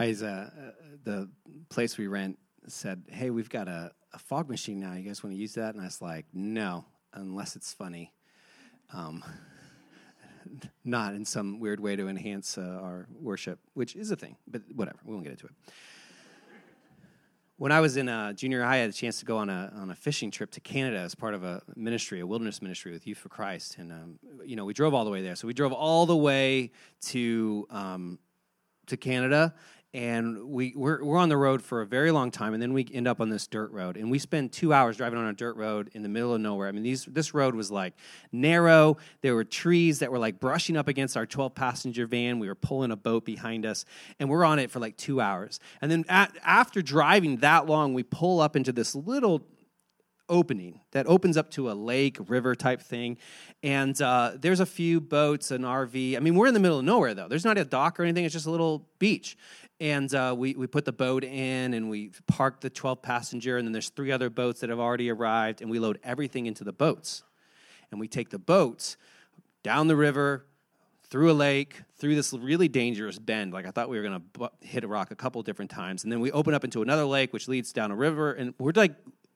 I was, uh, the place we rent said, "Hey, we've got a, a fog machine now. You guys want to use that?" And I was like, "No, unless it's funny." Um, not in some weird way to enhance uh, our worship, which is a thing, but whatever. We won't get into it. When I was in uh, junior high, I had a chance to go on a, on a fishing trip to Canada as part of a ministry, a wilderness ministry with Youth for Christ. And, um, you know, we drove all the way there. So we drove all the way to, um, to Canada and we we're, we're on the road for a very long time and then we end up on this dirt road and we spend two hours driving on a dirt road in the middle of nowhere i mean these this road was like narrow there were trees that were like brushing up against our 12 passenger van we were pulling a boat behind us and we're on it for like two hours and then at, after driving that long we pull up into this little opening that opens up to a lake, river type thing. And uh, there's a few boats, an RV. I mean, we're in the middle of nowhere, though. There's not a dock or anything, it's just a little beach. And uh, we, we put the boat in and we park the 12 passenger, and then there's three other boats that have already arrived, and we load everything into the boats. And we take the boats down the river, through a lake, through this really dangerous bend. Like I thought we were going to hit a rock a couple different times. And then we open up into another lake, which leads down a river. And we're like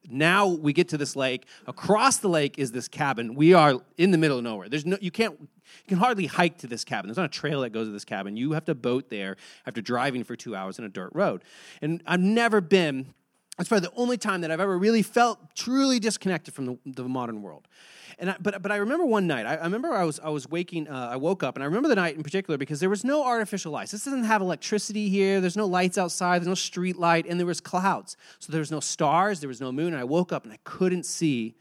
now we get to this lake. Across the lake is this cabin. We are in the middle of nowhere. There's no you can't you can hardly hike to this cabin. There's not a trail that goes to this cabin. You have to boat there after driving for two hours in a dirt road. And I've never been. That's probably the only time that I've ever really felt truly disconnected from the, the modern world. And I, but but I remember one night. I, I remember I was I was waking. Uh, I woke up, and I remember the night in particular because there was no artificial lights. This doesn't have electricity here. There's no lights outside. There's no street light, and there was clouds. So there was no stars. There was no moon. And I woke up and I couldn't see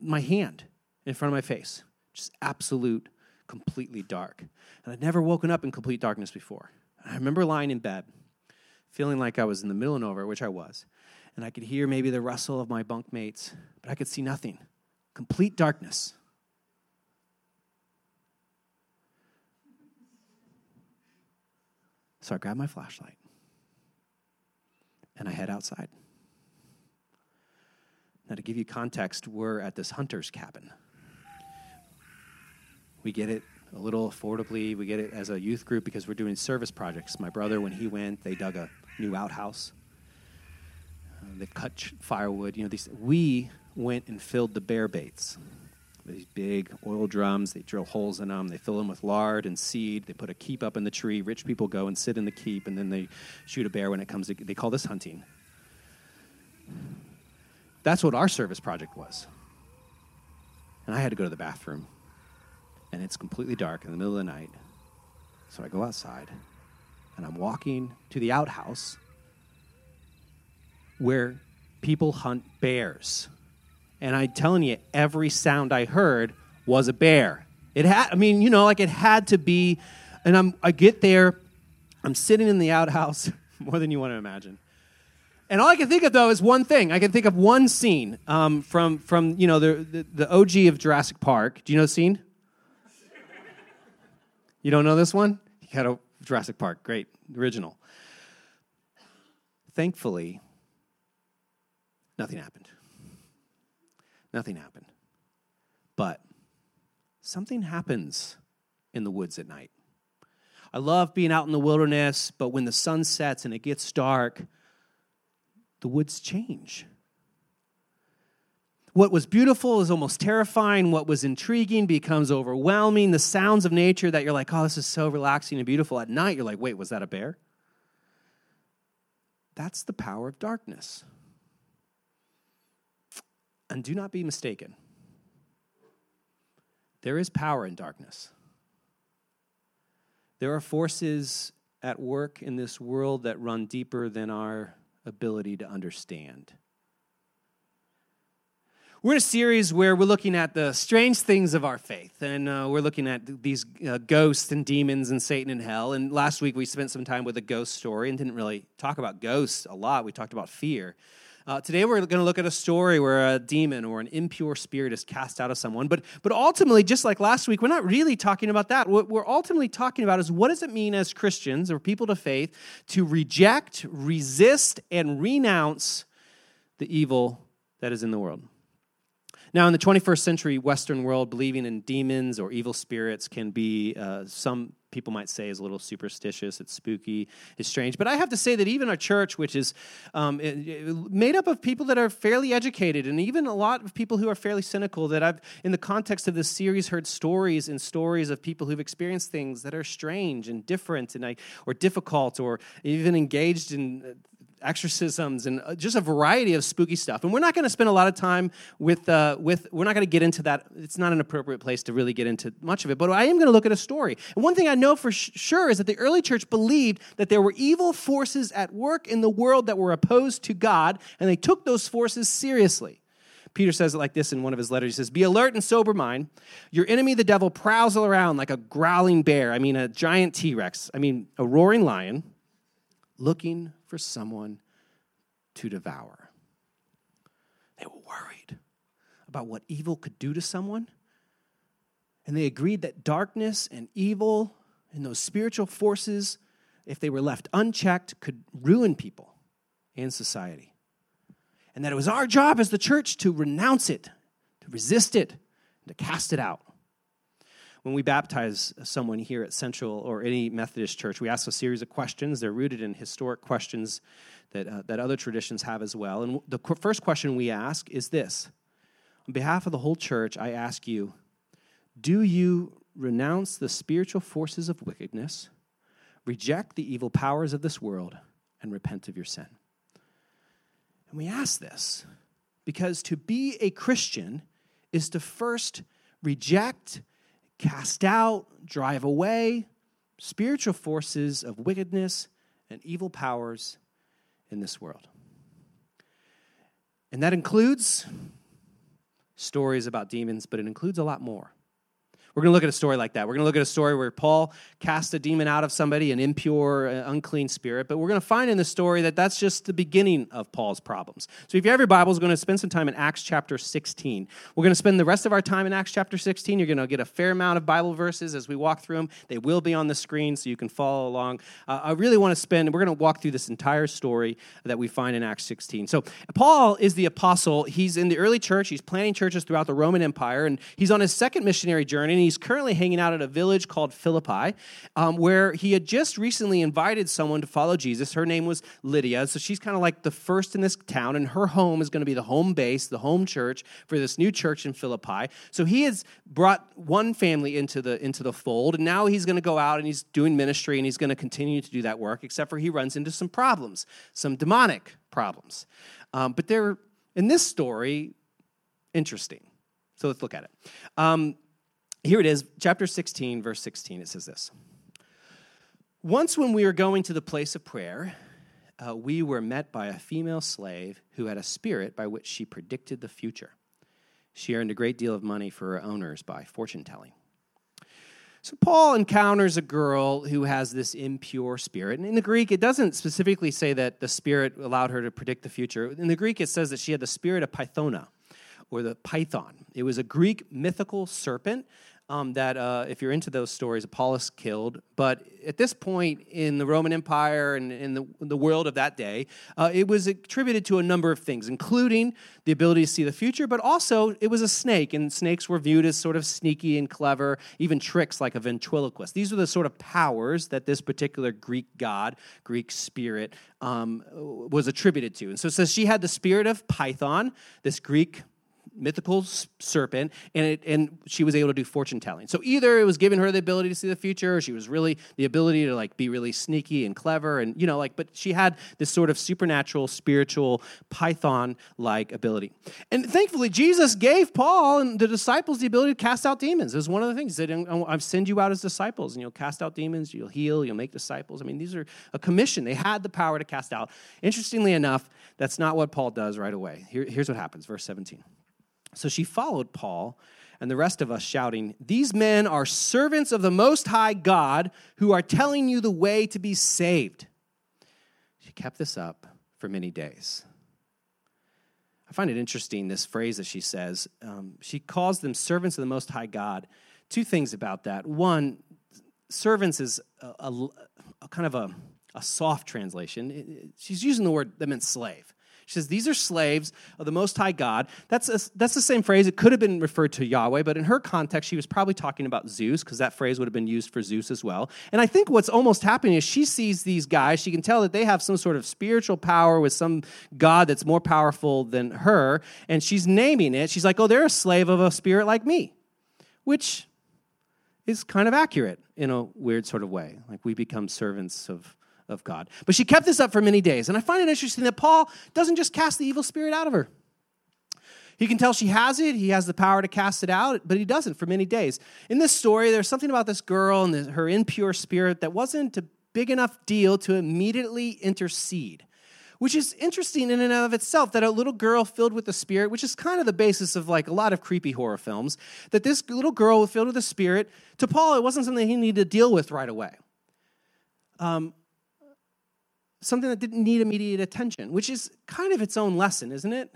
my hand in front of my face. Just absolute, completely dark. And I'd never woken up in complete darkness before. I remember lying in bed, feeling like I was in the middle of nowhere, which I was. And I could hear maybe the rustle of my bunkmates, but I could see nothing complete darkness. So I grab my flashlight and I head outside. Now, to give you context, we're at this hunter's cabin. We get it a little affordably. We get it as a youth group because we're doing service projects. My brother, when he went, they dug a new outhouse. Uh, they cut firewood. You know, these, we went and filled the bear baits. These big oil drums, they drill holes in them, they fill them with lard and seed, they put a keep up in the tree. Rich people go and sit in the keep, and then they shoot a bear when it comes to, they call this hunting. That's what our service project was. And I had to go to the bathroom, and it's completely dark in the middle of the night. So I go outside, and I'm walking to the outhouse where people hunt bears and I'm telling you, every sound I heard was a bear. It had, I mean, you know, like it had to be. And I'm, I get there, I'm sitting in the outhouse, more than you want to imagine. And all I can think of though is one thing. I can think of one scene um, from from you know the, the, the OG of Jurassic Park. Do you know the scene? You don't know this one? You got a Jurassic Park, great, original. Thankfully, nothing happened. Nothing happened. But something happens in the woods at night. I love being out in the wilderness, but when the sun sets and it gets dark, the woods change. What was beautiful is almost terrifying. What was intriguing becomes overwhelming. The sounds of nature that you're like, oh, this is so relaxing and beautiful. At night, you're like, wait, was that a bear? That's the power of darkness. And do not be mistaken. There is power in darkness. There are forces at work in this world that run deeper than our ability to understand. We're in a series where we're looking at the strange things of our faith, and uh, we're looking at these uh, ghosts and demons and Satan and hell. And last week we spent some time with a ghost story and didn't really talk about ghosts a lot. We talked about fear. Uh, today we're going to look at a story where a demon or an impure spirit is cast out of someone. But, but ultimately, just like last week, we're not really talking about that. What we're ultimately talking about is what does it mean as Christians or people to faith to reject, resist, and renounce the evil that is in the world. Now, in the 21st century Western world, believing in demons or evil spirits can be, uh, some people might say, is a little superstitious, it's spooky, it's strange. But I have to say that even our church, which is um, made up of people that are fairly educated and even a lot of people who are fairly cynical, that I've, in the context of this series, heard stories and stories of people who've experienced things that are strange and different and, or difficult or even engaged in exorcisms and uh, just a variety of spooky stuff. And we're not going to spend a lot of time with, uh, with we're not going to get into that. It's not an appropriate place to really get into much of it. But I am going to look at a story. And one thing I know for sh- sure is that the early church believed that there were evil forces at work in the world that were opposed to God, and they took those forces seriously. Peter says it like this in one of his letters. He says, Be alert and sober mind. Your enemy, the devil, prowls around like a growling bear. I mean, a giant T Rex. I mean, a roaring lion looking for someone to devour. They were worried about what evil could do to someone. And they agreed that darkness and evil and those spiritual forces, if they were left unchecked, could ruin people and society. And that it was our job as the church to renounce it, to resist it, and to cast it out when we baptize someone here at Central or any Methodist church, we ask a series of questions. They're rooted in historic questions that, uh, that other traditions have as well. And the first question we ask is this On behalf of the whole church, I ask you, do you renounce the spiritual forces of wickedness, reject the evil powers of this world, and repent of your sin? And we ask this because to be a Christian is to first reject cast out, drive away spiritual forces of wickedness and evil powers in this world. And that includes stories about demons, but it includes a lot more. We're going to look at a story like that. We're going to look at a story where Paul cast a demon out of somebody, an impure, uh, unclean spirit. But we're going to find in the story that that's just the beginning of Paul's problems. So if you have your Bibles, we're going to spend some time in Acts chapter 16. We're going to spend the rest of our time in Acts chapter 16. You're going to get a fair amount of Bible verses as we walk through them. They will be on the screen so you can follow along. Uh, I really want to spend, we're going to walk through this entire story that we find in Acts 16. So Paul is the apostle. He's in the early church. He's planting churches throughout the Roman Empire, and he's on his second missionary journey he's currently hanging out at a village called Philippi, um, where he had just recently invited someone to follow Jesus. Her name was Lydia. So she's kind of like the first in this town, and her home is going to be the home base, the home church for this new church in Philippi. So he has brought one family into the into the fold, and now he's going to go out and he's doing ministry, and he's going to continue to do that work. Except for he runs into some problems, some demonic problems. Um, but they're in this story interesting. So let's look at it. Um, here it is, chapter 16, verse 16. It says this Once, when we were going to the place of prayer, uh, we were met by a female slave who had a spirit by which she predicted the future. She earned a great deal of money for her owners by fortune telling. So, Paul encounters a girl who has this impure spirit. And in the Greek, it doesn't specifically say that the spirit allowed her to predict the future. In the Greek, it says that she had the spirit of Pythona, or the python. It was a Greek mythical serpent um, that, uh, if you're into those stories, Apollos killed. But at this point in the Roman Empire and in the, in the world of that day, uh, it was attributed to a number of things, including the ability to see the future, but also it was a snake, and snakes were viewed as sort of sneaky and clever, even tricks like a ventriloquist. These are the sort of powers that this particular Greek god, Greek spirit, um, was attributed to. And so it says she had the spirit of Python, this Greek mythical serpent, and it, and she was able to do fortune telling. So either it was giving her the ability to see the future, or she was really the ability to like be really sneaky and clever, and you know, like, but she had this sort of supernatural, spiritual, Python-like ability. And thankfully, Jesus gave Paul and the disciples the ability to cast out demons. It was one of the things. Said, "I send you out as disciples, and you'll cast out demons, you'll heal, you'll make disciples." I mean, these are a commission. They had the power to cast out. Interestingly enough, that's not what Paul does right away. Here, here's what happens, verse 17. So she followed Paul and the rest of us, shouting, These men are servants of the Most High God who are telling you the way to be saved. She kept this up for many days. I find it interesting, this phrase that she says. Um, she calls them servants of the Most High God. Two things about that. One, servants is a, a, a kind of a, a soft translation. She's using the word that meant slave. She says, These are slaves of the Most High God. That's, a, that's the same phrase. It could have been referred to Yahweh, but in her context, she was probably talking about Zeus, because that phrase would have been used for Zeus as well. And I think what's almost happening is she sees these guys, she can tell that they have some sort of spiritual power with some God that's more powerful than her, and she's naming it. She's like, Oh, they're a slave of a spirit like me, which is kind of accurate in a weird sort of way. Like we become servants of of God. But she kept this up for many days. And I find it interesting that Paul doesn't just cast the evil spirit out of her. He can tell she has it, he has the power to cast it out, but he doesn't for many days. In this story, there's something about this girl and her impure spirit that wasn't a big enough deal to immediately intercede. Which is interesting in and of itself that a little girl filled with the Spirit, which is kind of the basis of like a lot of creepy horror films, that this little girl filled with the Spirit, to Paul, it wasn't something he needed to deal with right away. Um, something that didn't need immediate attention, which is kind of its own lesson, isn't it?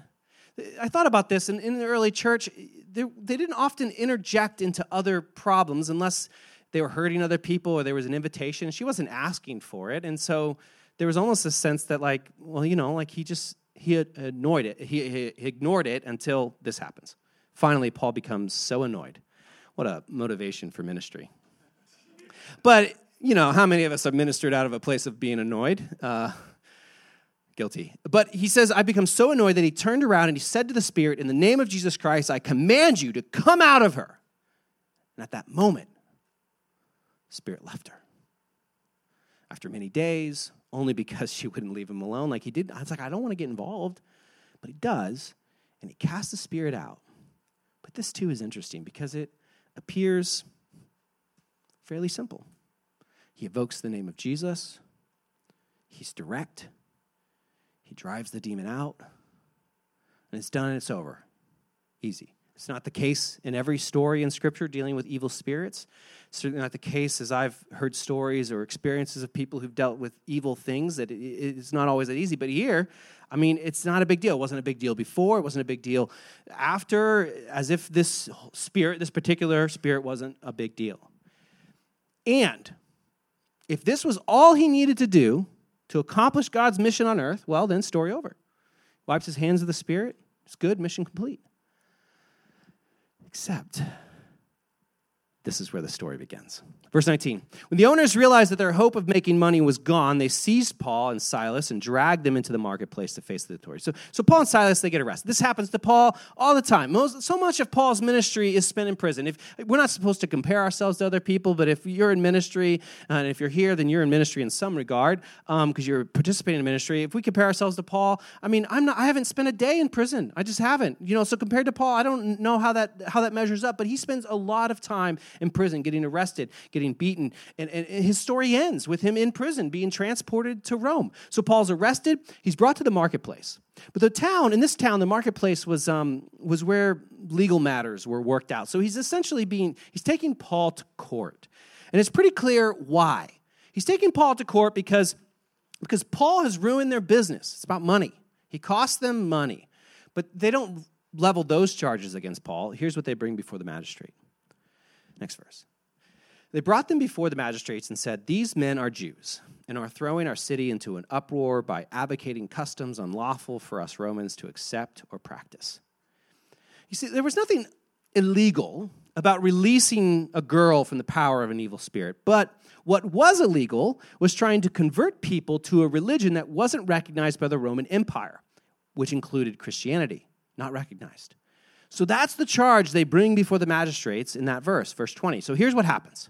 I thought about this, and in the early church, they, they didn't often interject into other problems unless they were hurting other people or there was an invitation. She wasn't asking for it, and so there was almost a sense that, like, well, you know, like he just he annoyed it, he, he ignored it until this happens. Finally, Paul becomes so annoyed. What a motivation for ministry! But you know, how many of us have ministered out of a place of being annoyed? Uh, guilty. But he says, I become so annoyed that he turned around and he said to the Spirit, In the name of Jesus Christ, I command you to come out of her. And at that moment, Spirit left her. After many days, only because she wouldn't leave him alone, like he did. I was like, I don't want to get involved. But he does, and he casts the Spirit out. But this too is interesting because it appears fairly simple. He evokes the name of Jesus. He's direct. He drives the demon out. And it's done and it's over. Easy. It's not the case in every story in Scripture dealing with evil spirits. It's certainly not the case as I've heard stories or experiences of people who've dealt with evil things that it's not always that easy. But here, I mean, it's not a big deal. It wasn't a big deal before, it wasn't a big deal after, as if this spirit, this particular spirit, wasn't a big deal. And if this was all he needed to do to accomplish God's mission on earth, well, then story over. Wipes his hands of the Spirit. It's good, mission complete. Except this is where the story begins. Verse 19 When the owners realized that their hope of making money was gone, they seized Paul and Silas and dragged them into the marketplace to face the authorities. So, so Paul and Silas, they get arrested. This happens to Paul all the time. Most, so much of Paul's ministry is spent in prison. If We're not supposed to compare ourselves to other people, but if you're in ministry, and if you're here, then you're in ministry in some regard because um, you're participating in ministry. If we compare ourselves to Paul, I mean, I'm not, I haven't spent a day in prison. I just haven't. You know, so compared to Paul, I don't know how that, how that measures up, but he spends a lot of time in prison, getting arrested, getting beaten. And, and, his story ends with him in prison, being transported to Rome. So Paul's arrested, he's brought to the marketplace. But the town, in this town, the marketplace was, um, was where legal matters were worked out. So he's essentially being, he's taking Paul to court. And it's pretty clear why. He's taking Paul to court because, because Paul has ruined their business. It's about money. He costs them money. But they don't level those charges against Paul. Here's what they bring before the magistrate. Next verse. They brought them before the magistrates and said, These men are Jews and are throwing our city into an uproar by advocating customs unlawful for us Romans to accept or practice. You see, there was nothing illegal about releasing a girl from the power of an evil spirit, but what was illegal was trying to convert people to a religion that wasn't recognized by the Roman Empire, which included Christianity, not recognized. So that's the charge they bring before the magistrates in that verse, verse 20. So here's what happens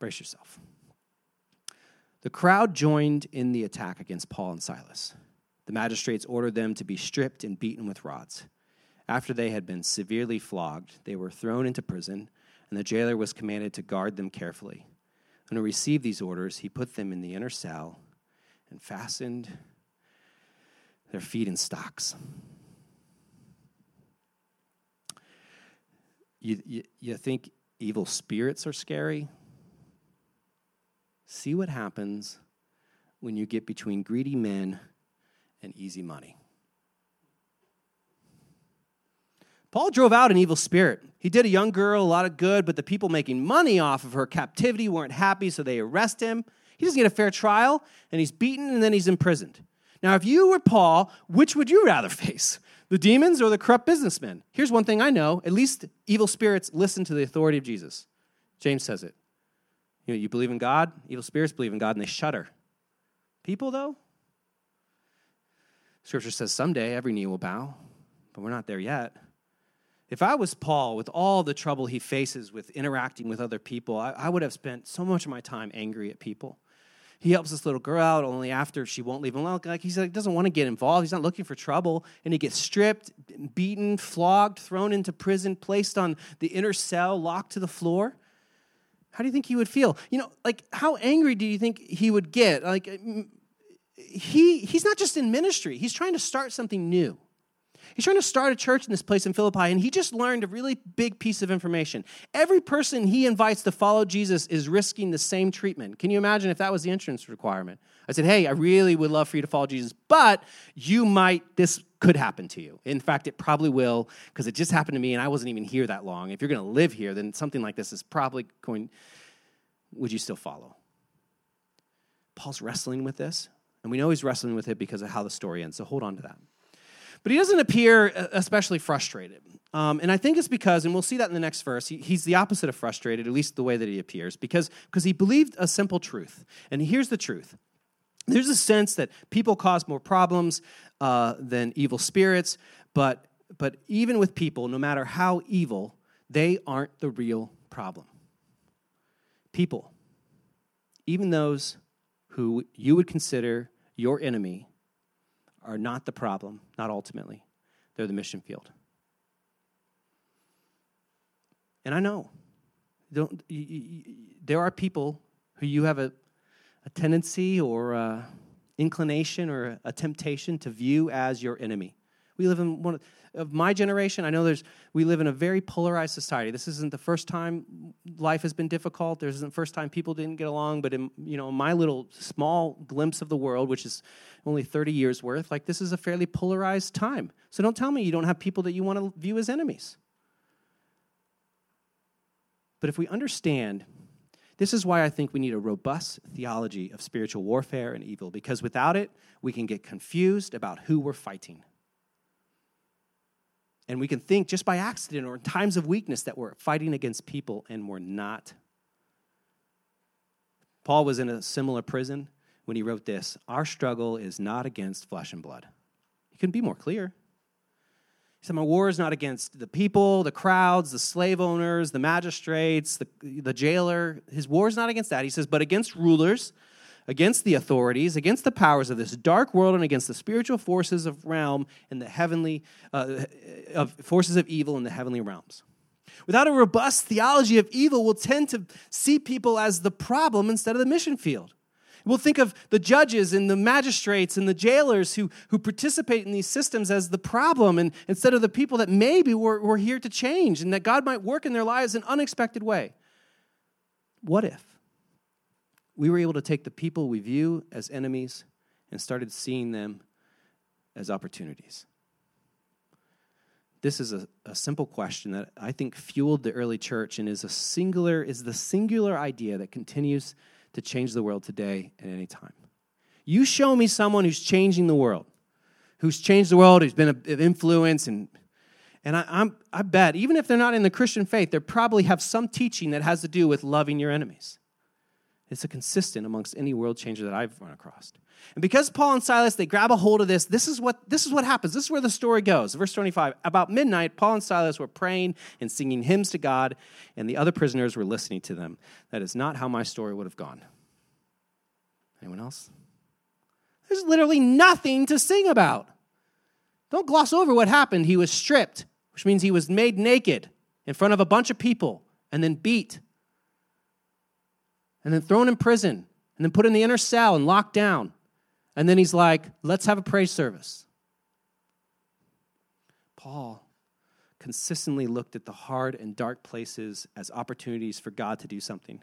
brace yourself. The crowd joined in the attack against Paul and Silas. The magistrates ordered them to be stripped and beaten with rods. After they had been severely flogged, they were thrown into prison, and the jailer was commanded to guard them carefully. When he received these orders, he put them in the inner cell and fastened their feet in stocks. You, you, you think evil spirits are scary? See what happens when you get between greedy men and easy money. Paul drove out an evil spirit. He did a young girl a lot of good, but the people making money off of her captivity weren't happy, so they arrest him. He doesn't get a fair trial, and he's beaten, and then he's imprisoned. Now, if you were Paul, which would you rather face? The demons or the corrupt businessmen? Here's one thing I know at least evil spirits listen to the authority of Jesus. James says it. You, know, you believe in God, evil spirits believe in God, and they shudder. People, though, Scripture says someday every knee will bow, but we're not there yet. If I was Paul, with all the trouble he faces with interacting with other people, I, I would have spent so much of my time angry at people. He helps this little girl out only after she won't leave him alone. Like he like, doesn't want to get involved. He's not looking for trouble. And he gets stripped, beaten, flogged, thrown into prison, placed on the inner cell, locked to the floor. How do you think he would feel? You know, like how angry do you think he would get? Like mm, he he's not just in ministry, he's trying to start something new. He's trying to start a church in this place in Philippi, and he just learned a really big piece of information. Every person he invites to follow Jesus is risking the same treatment. Can you imagine if that was the entrance requirement? I said, Hey, I really would love for you to follow Jesus, but you might, this could happen to you. In fact, it probably will, because it just happened to me, and I wasn't even here that long. If you're going to live here, then something like this is probably going, would you still follow? Paul's wrestling with this. And we know he's wrestling with it because of how the story ends. So hold on to that. But he doesn't appear uh, especially frustrated. Um, and I think it's because, and we'll see that in the next verse, he, he's the opposite of frustrated, at least the way that he appears, because, because he believed a simple truth. And here's the truth there's a sense that people cause more problems uh, than evil spirits, but, but even with people, no matter how evil, they aren't the real problem. People, even those who you would consider your enemy are not the problem, not ultimately. They're the mission field. And I know don't, you, you, there are people who you have a, a tendency or a inclination or a temptation to view as your enemy. We live in one of my generation. I know there's we live in a very polarized society. This isn't the first time life has been difficult. This isn't the first time people didn't get along. But in you know my little small glimpse of the world, which is only 30 years worth, like this is a fairly polarized time. So don't tell me you don't have people that you want to view as enemies. But if we understand this is why I think we need a robust theology of spiritual warfare and evil, because without it, we can get confused about who we're fighting. And we can think just by accident or in times of weakness that we're fighting against people and we're not. Paul was in a similar prison when he wrote this Our struggle is not against flesh and blood. He couldn't be more clear. He said, My war is not against the people, the crowds, the slave owners, the magistrates, the, the jailer. His war is not against that. He says, but against rulers against the authorities, against the powers of this dark world, and against the spiritual forces of realm in the heavenly, uh, of forces of evil in the heavenly realms. Without a robust theology of evil, we'll tend to see people as the problem instead of the mission field. We'll think of the judges and the magistrates and the jailers who, who participate in these systems as the problem and instead of the people that maybe we're, we're here to change and that God might work in their lives in an unexpected way. What if? We were able to take the people we view as enemies and started seeing them as opportunities. This is a, a, simple question that I think fueled the early church and is a singular, is the singular idea that continues to change the world today at any time. You show me someone who's changing the world, who's changed the world, who's been an influence, and and I, I'm, I bet, even if they're not in the Christian faith, they probably have some teaching that has to do with loving your enemies. It's a consistent amongst any world changer that I've run across. And because Paul and Silas they grab a hold of this, this is what this is what happens. This is where the story goes. Verse 25. About midnight, Paul and Silas were praying and singing hymns to God, and the other prisoners were listening to them. That is not how my story would have gone. Anyone else? There's literally nothing to sing about. Don't gloss over what happened. He was stripped, which means he was made naked in front of a bunch of people and then beat and then thrown in prison and then put in the inner cell and locked down. And then he's like, let's have a praise service. Paul consistently looked at the hard and dark places as opportunities for God to do something.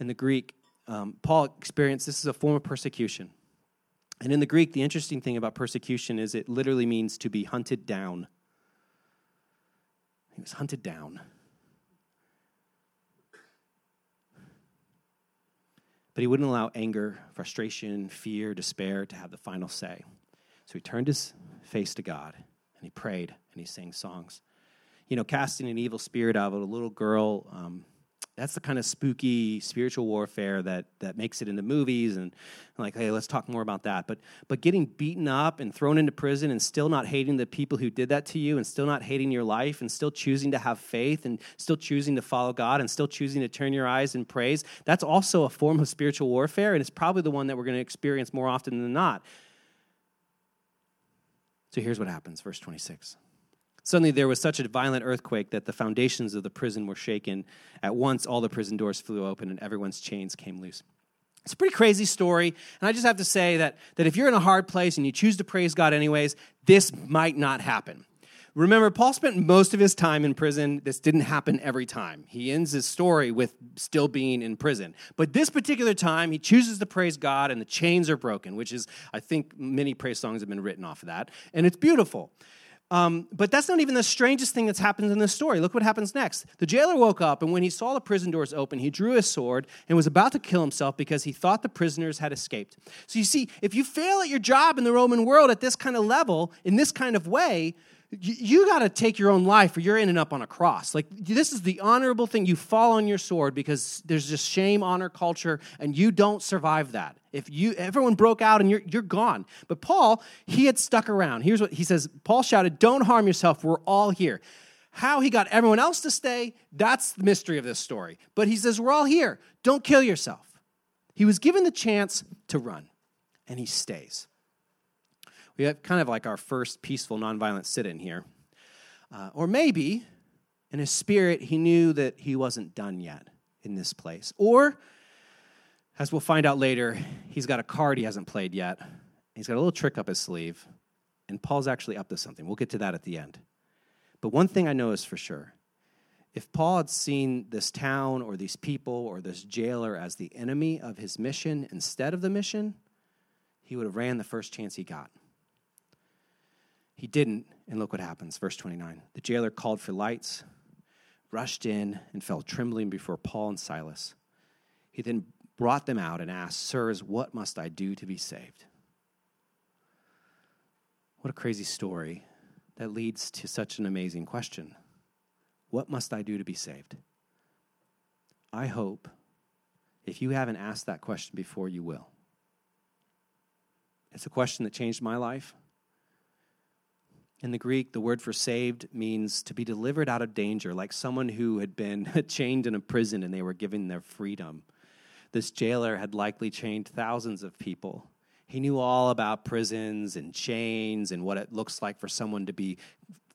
In the Greek, um, Paul experienced this is a form of persecution. And in the Greek, the interesting thing about persecution is it literally means to be hunted down. He was hunted down. But he wouldn't allow anger, frustration, fear, despair to have the final say. So he turned his face to God and he prayed and he sang songs. You know, casting an evil spirit out of a little girl. Um, that's the kind of spooky spiritual warfare that that makes it into movies and like hey let's talk more about that. But but getting beaten up and thrown into prison and still not hating the people who did that to you and still not hating your life and still choosing to have faith and still choosing to follow God and still choosing to turn your eyes and praise that's also a form of spiritual warfare and it's probably the one that we're going to experience more often than not. So here's what happens verse 26 Suddenly there was such a violent earthquake that the foundations of the prison were shaken. At once, all the prison doors flew open and everyone's chains came loose. It's a pretty crazy story. And I just have to say that, that if you're in a hard place and you choose to praise God anyways, this might not happen. Remember, Paul spent most of his time in prison. This didn't happen every time. He ends his story with still being in prison. But this particular time, he chooses to praise God and the chains are broken, which is, I think, many praise songs have been written off of that. And it's beautiful. Um, but that's not even the strangest thing that's happened in this story. Look what happens next. The jailer woke up, and when he saw the prison doors open, he drew his sword and was about to kill himself because he thought the prisoners had escaped. So you see, if you fail at your job in the Roman world at this kind of level, in this kind of way, you, got to take your own life or you're ending up on a cross. Like, this is the honorable thing. You fall on your sword because there's just shame, honor, culture, and you don't survive that. If you everyone broke out and you're you're gone. But Paul, he had stuck around. Here's what he says. Paul shouted, "Don't harm yourself. We're all here." How he got everyone else to stay, that's the mystery of this story. But he says, "We're all here. Don't kill yourself." He was given the chance to run, and he stays. We have kind of like our first peaceful, nonviolent sit in here. Uh, or maybe in his spirit, he knew that he wasn't done yet in this place. Or, as we'll find out later, he's got a card he hasn't played yet. He's got a little trick up his sleeve, and Paul's actually up to something. We'll get to that at the end. But one thing I know is for sure if Paul had seen this town or these people or this jailer as the enemy of his mission instead of the mission, he would have ran the first chance he got. He didn't, and look what happens. Verse 29. The jailer called for lights, rushed in, and fell trembling before Paul and Silas. He then brought them out and asked, Sirs, what must I do to be saved? What a crazy story that leads to such an amazing question. What must I do to be saved? I hope if you haven't asked that question before, you will. It's a question that changed my life. In the Greek, the word for saved means to be delivered out of danger, like someone who had been chained in a prison and they were given their freedom. This jailer had likely chained thousands of people. He knew all about prisons and chains and what it looks like for someone to be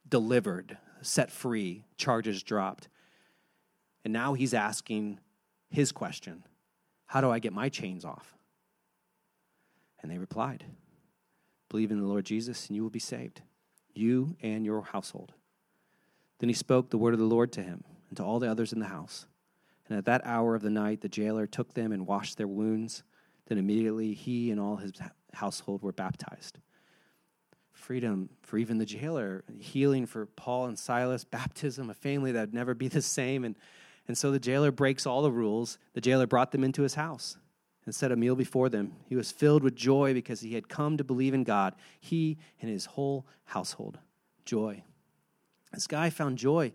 delivered, set free, charges dropped. And now he's asking his question How do I get my chains off? And they replied, Believe in the Lord Jesus and you will be saved you and your household. Then he spoke the word of the Lord to him and to all the others in the house. And at that hour of the night, the jailer took them and washed their wounds. Then immediately he and all his household were baptized. Freedom for even the jailer, healing for Paul and Silas, baptism, a family that would never be the same. And, and so the jailer breaks all the rules. The jailer brought them into his house and set a meal before them. He was filled with joy because he had come to believe in God, he and his whole household. Joy. This guy found joy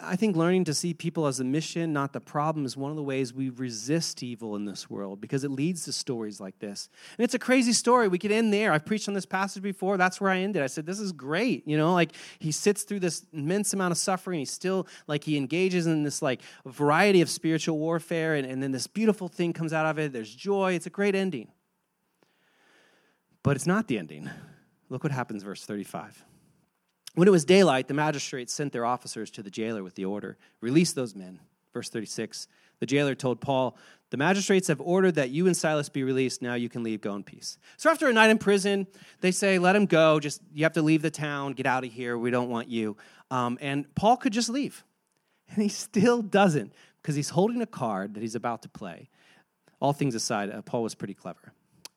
I think learning to see people as a mission, not the problem, is one of the ways we resist evil in this world because it leads to stories like this. And it's a crazy story. We could end there. I've preached on this passage before. That's where I ended. I said, This is great. You know, like he sits through this immense amount of suffering. He still, like, he engages in this, like, variety of spiritual warfare. And, and then this beautiful thing comes out of it. There's joy. It's a great ending. But it's not the ending. Look what happens, verse 35. When it was daylight, the magistrates sent their officers to the jailer with the order release those men. Verse 36 The jailer told Paul, The magistrates have ordered that you and Silas be released. Now you can leave, go in peace. So after a night in prison, they say, Let him go. Just, you have to leave the town, get out of here. We don't want you. Um, and Paul could just leave. And he still doesn't because he's holding a card that he's about to play. All things aside, uh, Paul was pretty clever.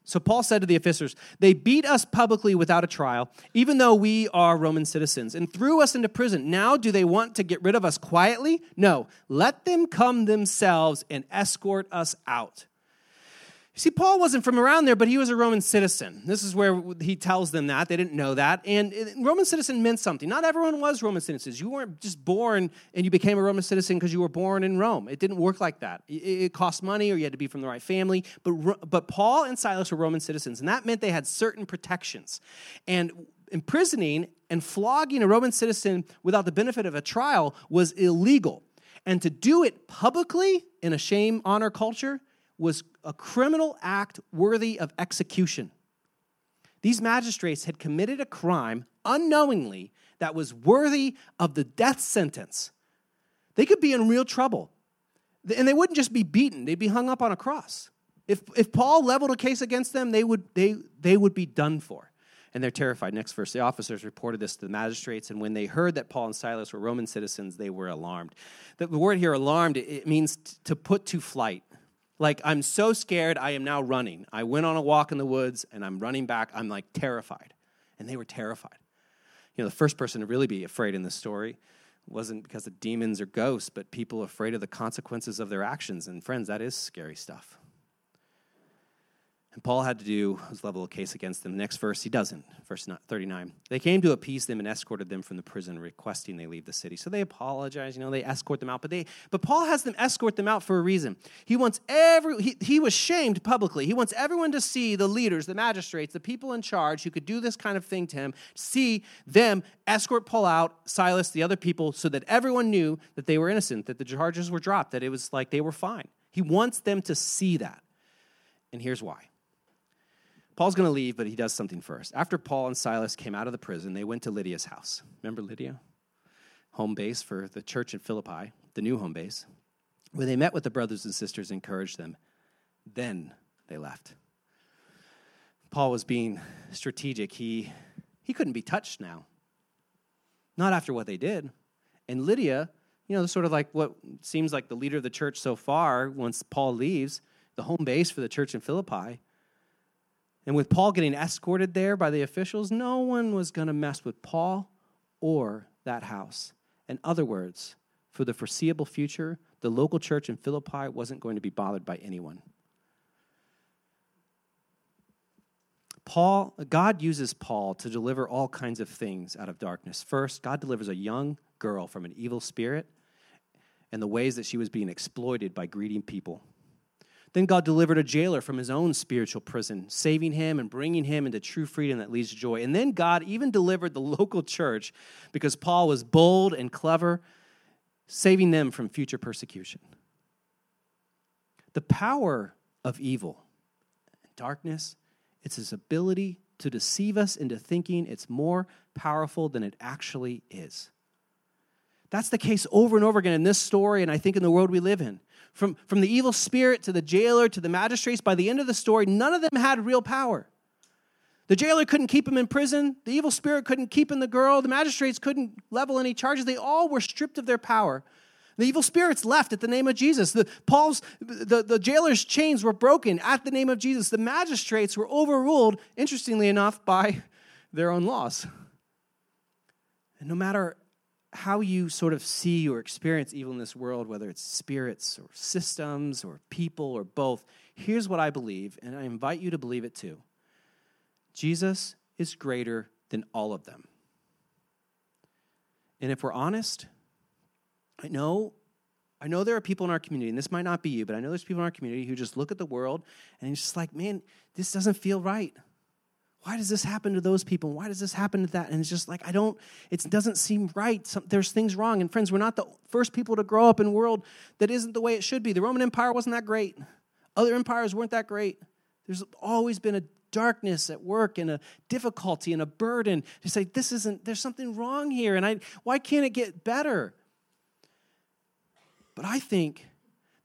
So Paul said to the officers, They beat us publicly without a trial, even though we are Roman citizens, and threw us into prison. Now, do they want to get rid of us quietly? No. Let them come themselves and escort us out. See, Paul wasn't from around there, but he was a Roman citizen. This is where he tells them that. They didn't know that. And uh, Roman citizen meant something. Not everyone was Roman citizens. You weren't just born and you became a Roman citizen because you were born in Rome. It didn't work like that. It, cost money or you had to be from the right family. But, but Paul and Silas were Roman citizens, and that meant they had certain protections. And imprisoning and flogging a Roman citizen without the benefit of a trial was illegal. And to do it publicly in a shame honor culture was a criminal act worthy of execution. These magistrates had committed a crime unknowingly that was worthy of the death sentence. They could be in real trouble. And they wouldn't just be beaten, they'd be hung up on a cross. If, if Paul leveled a case against them, they would, they, they would be done for. And they're terrified. Next verse the officers reported this to the magistrates, and when they heard that Paul and Silas were Roman citizens, they were alarmed. The word here, alarmed, it means to put to flight. Like, I'm so scared, I am now running. I went on a walk in the woods and I'm running back. I'm like terrified. And they were terrified. You know, the first person to really be afraid in this story wasn't because of demons or ghosts, but people afraid of the consequences of their actions. And friends, that is scary stuff. And Paul had to do his level of case against them. Next verse, he doesn't. Verse 39. They came to appease them and escorted them from the prison, requesting they leave the city. So they apologize, you know, they escort them out. But they but Paul has them escort them out for a reason. He wants every he, he was shamed publicly. He wants everyone to see the leaders, the magistrates, the people in charge who could do this kind of thing to him, see them escort Paul out, Silas, the other people, so that everyone knew that they were innocent, that the charges were dropped, that it was like they were fine. He wants them to see that. And here's why. Paul's going to leave, but he does something first. After Paul and Silas came out of the prison, they went to Lydia's house. Remember Lydia? Home base for the church in Philippi, the new home base. where they met with the brothers and sisters, encouraged them. Then they left. Paul was being strategic. He, he couldn't be touched now. Not after what they did. And Lydia, you know, sort of like what seems like the leader of the church so far, once Paul leaves, the home base for the church in Philippi, and with Paul getting escorted there by the officials, no one was going to mess with Paul or that house. In other words, for the foreseeable future, the local church in Philippi wasn't going to be bothered by anyone. Paul, God uses Paul to deliver all kinds of things out of darkness. First, God delivers a young girl from an evil spirit and the ways that she was being exploited by greedy people. Then God delivered a jailer from his own spiritual prison, saving him and bringing him into true freedom that leads to joy. And then God even delivered the local church because Paul was bold and clever, saving them from future persecution. The power of evil, and darkness, it's his ability to deceive us into thinking it's more powerful than it actually is. That's the case over and over again in this story, and I think in the world we live in. From, from the evil spirit to the jailer to the magistrates, by the end of the story, none of them had real power. The jailer couldn't keep him in prison. The evil spirit couldn't keep in the girl. The magistrates couldn't level any charges. They all were stripped of their power. The evil spirits left at the name of Jesus. The Paul's the, the jailer's chains were broken at the name of Jesus. The magistrates were overruled, interestingly enough, by their own laws. And no matter how you sort of see or experience evil in this world, whether it's spirits or systems or people or both, here's what I believe, and I invite you to believe it too Jesus is greater than all of them. And if we're honest, I know I know there are people in our community, and this might not be you, but I know there's people in our community who just look at the world and it's just like, man, this doesn't feel right why does this happen to those people? Why does this happen to that? And it's just like, I don't, it doesn't seem right. Some, there's things wrong. And friends, we're not the first people to grow up in a world that isn't the way it should be. The Roman Empire wasn't that great, other empires weren't that great. There's always been a darkness at work and a difficulty and a burden to say, this isn't, there's something wrong here. And I, why can't it get better? But I think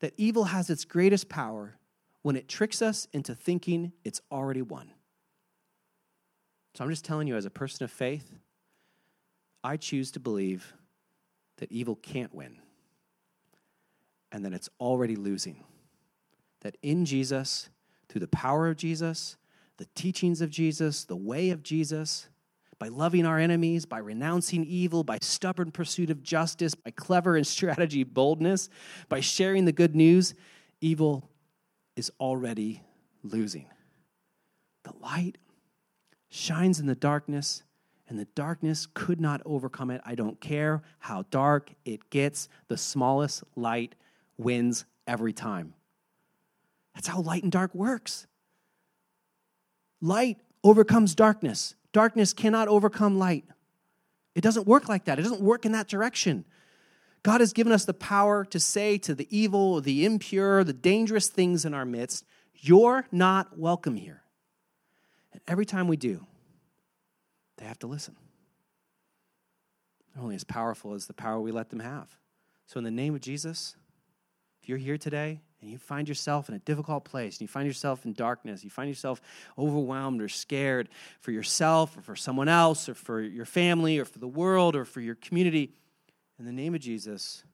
that evil has its greatest power when it tricks us into thinking it's already won. So I'm just telling you, as a person of faith, I choose to believe that evil can't win and that it's already losing. That in Jesus, through the power of Jesus, the teachings of Jesus, the way of Jesus, by loving our enemies, by renouncing evil, by stubborn pursuit of justice, by clever and strategy boldness, by sharing the good news, evil is already losing. The light shines in the darkness, and the darkness could not overcome it. I don't care how dark it gets, the smallest light wins every time. That's how light and dark works. Light overcomes darkness. Darkness cannot overcome light. It doesn't work like that. It doesn't work in that direction. God has given us the power to say to the evil, the impure, the dangerous things in our midst, You're not welcome here. And every time we do, they have to listen. They're only as powerful as the power we let them have. So, in the name of Jesus, if you're here today and you find yourself in a difficult place, and you find yourself in darkness, you find yourself overwhelmed or scared for yourself or for someone else or for your family or for the world or for your community, in the name of Jesus,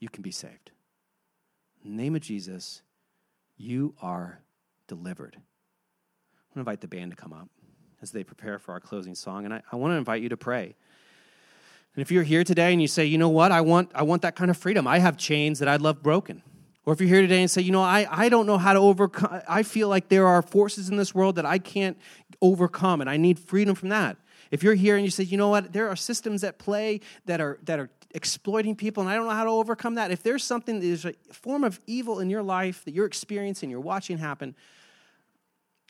you can be saved. In the name of Jesus, you are delivered. To invite the band to come up as they prepare for our closing song, and I, I want to invite you to pray. And if you're here today and you say, you know what, I want, I want that kind of freedom. I have chains that I'd love broken. Or if you're here today and say, you know, I, I don't know how to overcome, I feel like there are forces in this world that I can't overcome and I need freedom from that. If you're here and you say, you know what, there are systems at play that are, that are exploiting people and I don't know how to overcome that. If there's something, there's a form of evil in your life that you're experiencing, you're watching happen,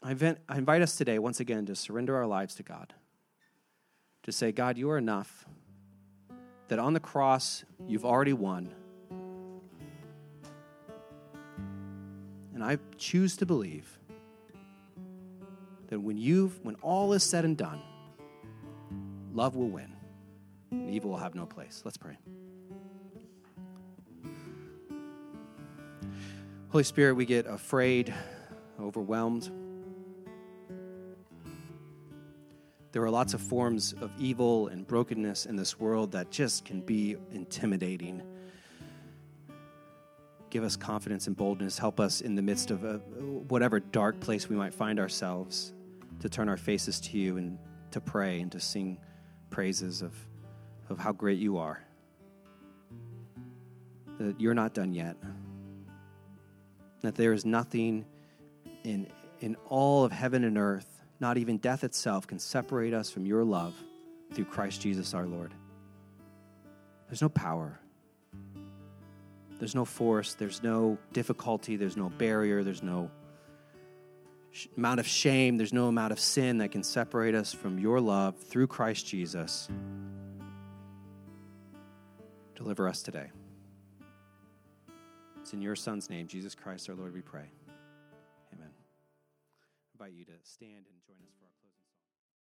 I invite, us today, once again, to surrender our lives to God. To say, God, you are enough. That on the cross, you've already won And I choose to believe that when you've when all is said and done, love will win. And evil will have no place. Let's pray. Holy Spirit, we get afraid, overwhelmed. There are lots of forms of evil and brokenness in this world that just can be intimidating give us confidence and boldness. Help us in the midst of a, whatever dark place we might find ourselves to turn our faces to you and to pray and to sing praises of, of how great you are. That you're not done yet. That there is nothing in, in all of heaven and earth, not even death itself, can separate us from your love through Christ Jesus our Lord. There's no power there's no force, there's no difficulty, there's no barrier, there's no sh- amount of shame, there's no amount of sin that can separate us from your love through Christ Jesus. Deliver us today. It's in your Son's name, Jesus Christ our Lord, we pray. Invite you to stand and join us for.